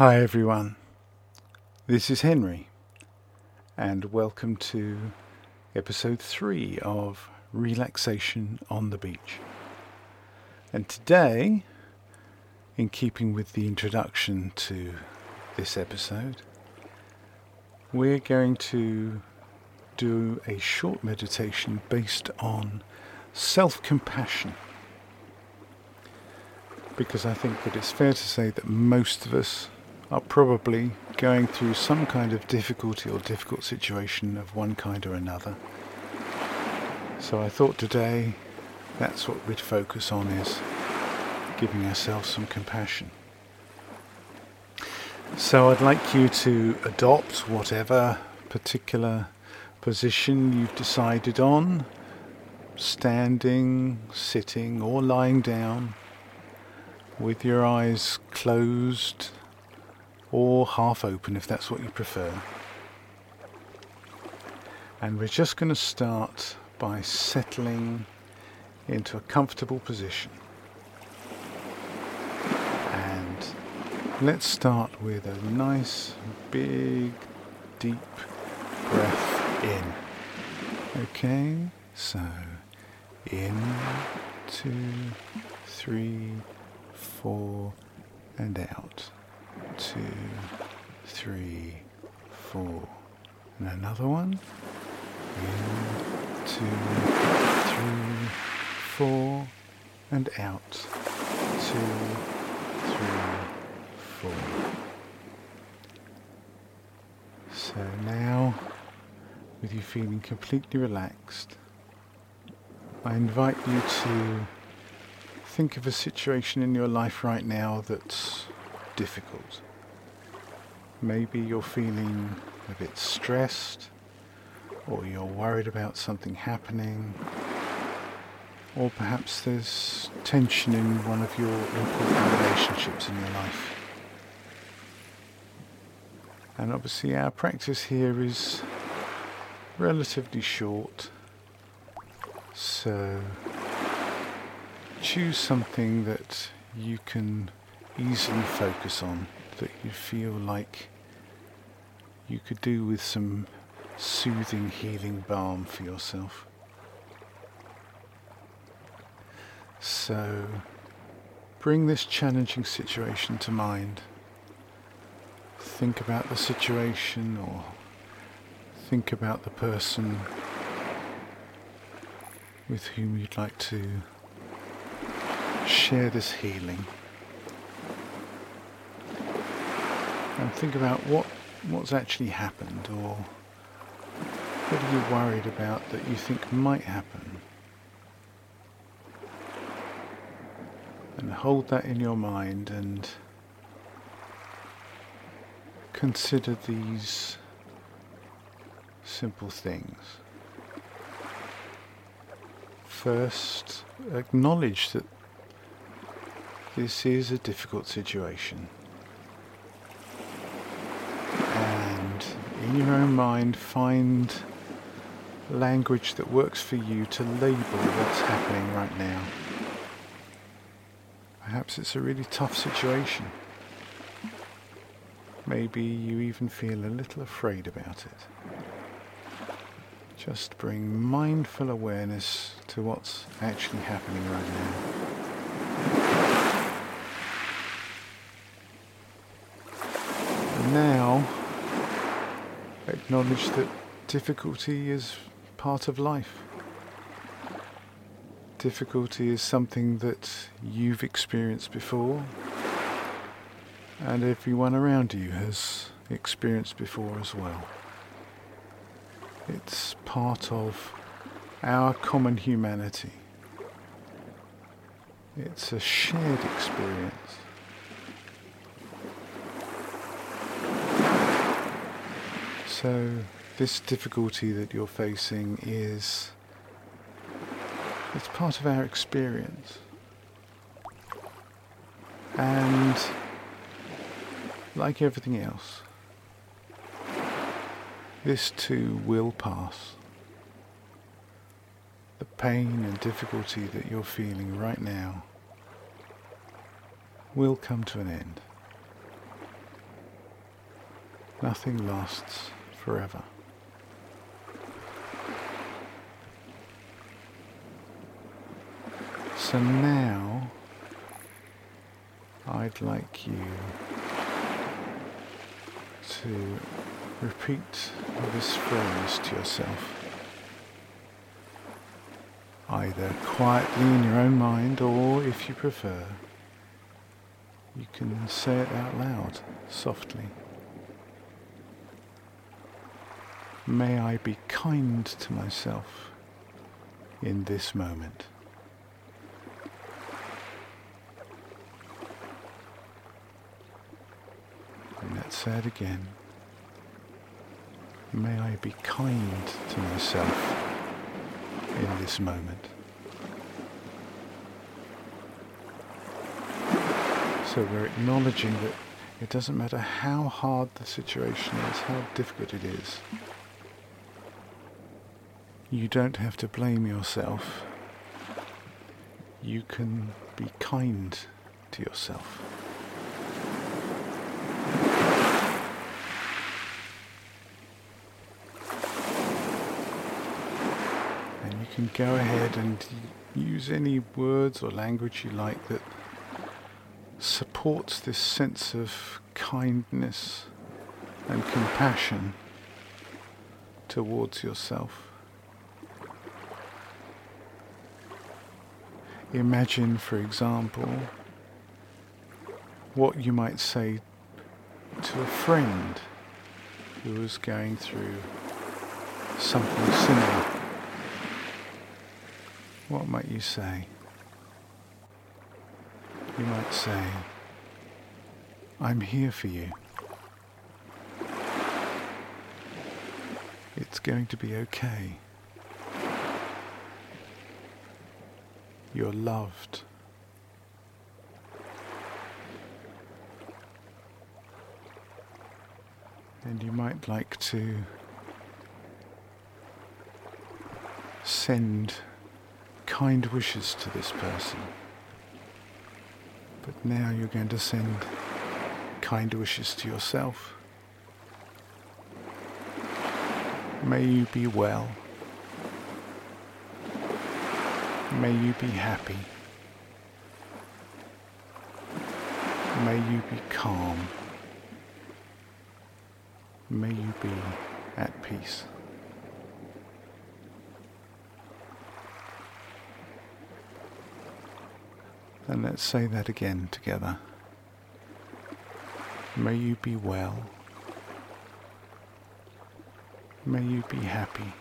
Hi everyone, this is Henry, and welcome to episode 3 of Relaxation on the Beach. And today, in keeping with the introduction to this episode, we're going to do a short meditation based on self compassion. Because I think that it's fair to say that most of us are probably going through some kind of difficulty or difficult situation of one kind or another. So I thought today that's what we'd focus on is giving ourselves some compassion. So I'd like you to adopt whatever particular position you've decided on, standing, sitting or lying down with your eyes closed or half open if that's what you prefer. And we're just going to start by settling into a comfortable position. And let's start with a nice, big, deep breath in. Okay, so in, two, three, four, and out two, three, four. And another one. In, two, three, four, and out. Two, three, four. So now, with you feeling completely relaxed, I invite you to think of a situation in your life right now that's difficult. Maybe you're feeling a bit stressed, or you're worried about something happening, or perhaps there's tension in one of your important relationships in your life. And obviously, our practice here is relatively short, so choose something that you can easily focus on that you feel like you could do with some soothing, healing balm for yourself. So bring this challenging situation to mind. Think about the situation or think about the person with whom you'd like to share this healing. And think about what what's actually happened or what are you worried about that you think might happen. And hold that in your mind and consider these simple things. First, acknowledge that this is a difficult situation. In your own mind, find language that works for you to label what's happening right now. Perhaps it's a really tough situation. Maybe you even feel a little afraid about it. Just bring mindful awareness to what's actually happening right now. And now, acknowledge that difficulty is part of life. Difficulty is something that you've experienced before and everyone around you has experienced before as well. It's part of our common humanity. It's a shared experience. So, this difficulty that you're facing is it's part of our experience. And like everything else, this too will pass. The pain and difficulty that you're feeling right now will come to an end. Nothing lasts forever. So now I'd like you to repeat this phrase to yourself. Either quietly in your own mind or if you prefer, you can say it out loud, softly. May I be kind to myself in this moment. And say it again. May I be kind to myself in this moment. So we're acknowledging that it doesn't matter how hard the situation is, how difficult it is. You don't have to blame yourself. You can be kind to yourself. And you can go ahead and use any words or language you like that supports this sense of kindness and compassion towards yourself. Imagine, for example, what you might say to a friend who is going through something similar. What might you say? You might say, I'm here for you. It's going to be okay. You're loved. And you might like to send kind wishes to this person. But now you're going to send kind wishes to yourself. May you be well. May you be happy. May you be calm. May you be at peace. And let's say that again together. May you be well. May you be happy.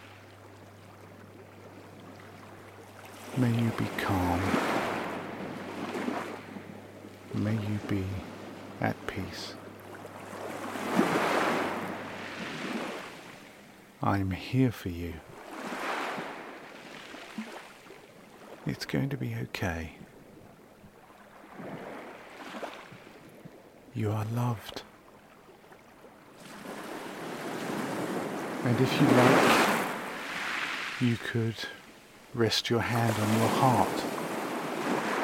May you be calm. May you be at peace. I'm here for you. It's going to be okay. You are loved. And if you like, you could rest your hand on your heart,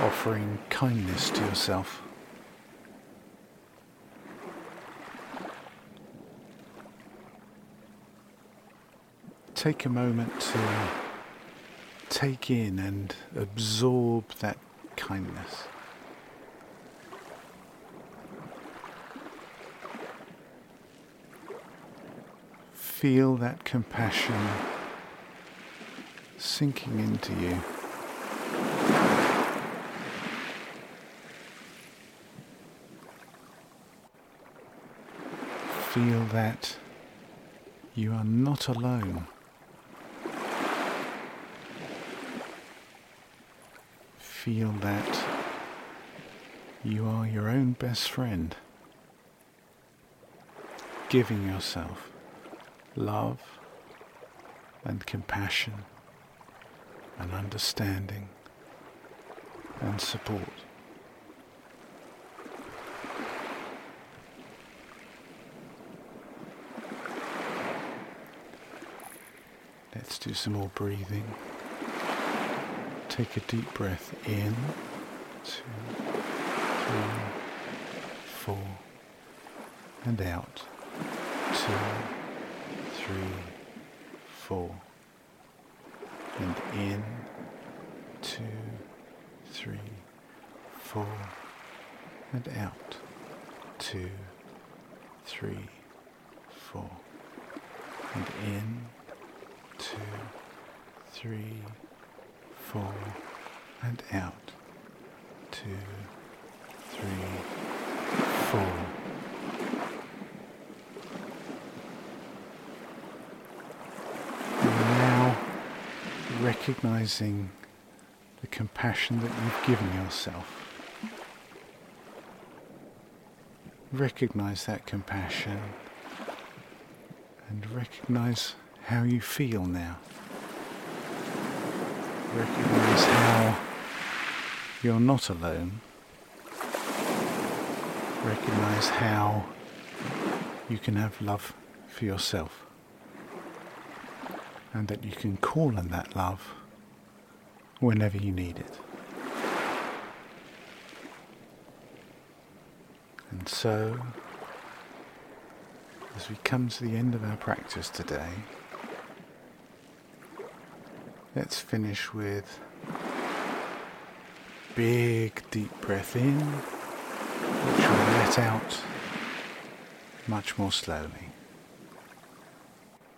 offering kindness to yourself. Take a moment to take in and absorb that kindness. Feel that compassion sinking into you. Feel that you are not alone. Feel that you are your own best friend, giving yourself love and compassion and understanding and support. Let's do some more breathing. Take a deep breath in, two, three, four, and out, two, three, four. And in, two, three, four. And out, two, three, four. And in, two, three, four. And out, two, three, four. Now recognizing the compassion that you've given yourself. Recognize that compassion and recognize how you feel now. Recognize how you're not alone. Recognize how you can have love for yourself and that you can call on that love whenever you need it. And so, as we come to the end of our practice today, let's finish with big deep breath in, which will let out much more slowly.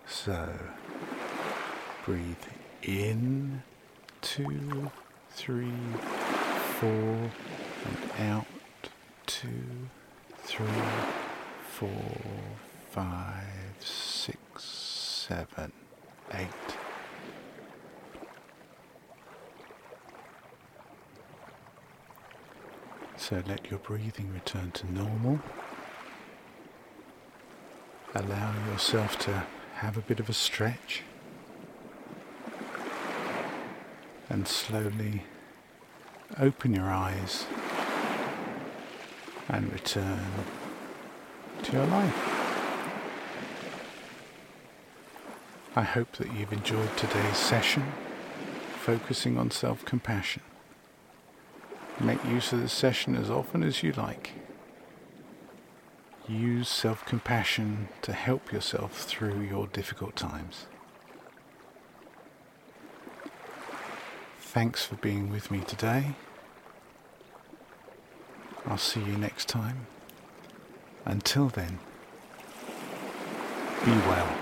So, breathe in, two, three, four, and out, two, three, four, five, six, seven, eight. So let your breathing return to normal. Allow yourself to have a bit of a stretch. And slowly open your eyes and return to your life. I hope that you've enjoyed today's session focusing on self-compassion. Make use of the session as often as you like. Use self-compassion to help yourself through your difficult times. Thanks for being with me today. I'll see you next time. Until then, be well.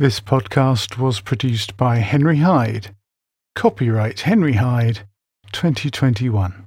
This podcast was produced by Henry Hyde. Copyright Henry Hyde 2021.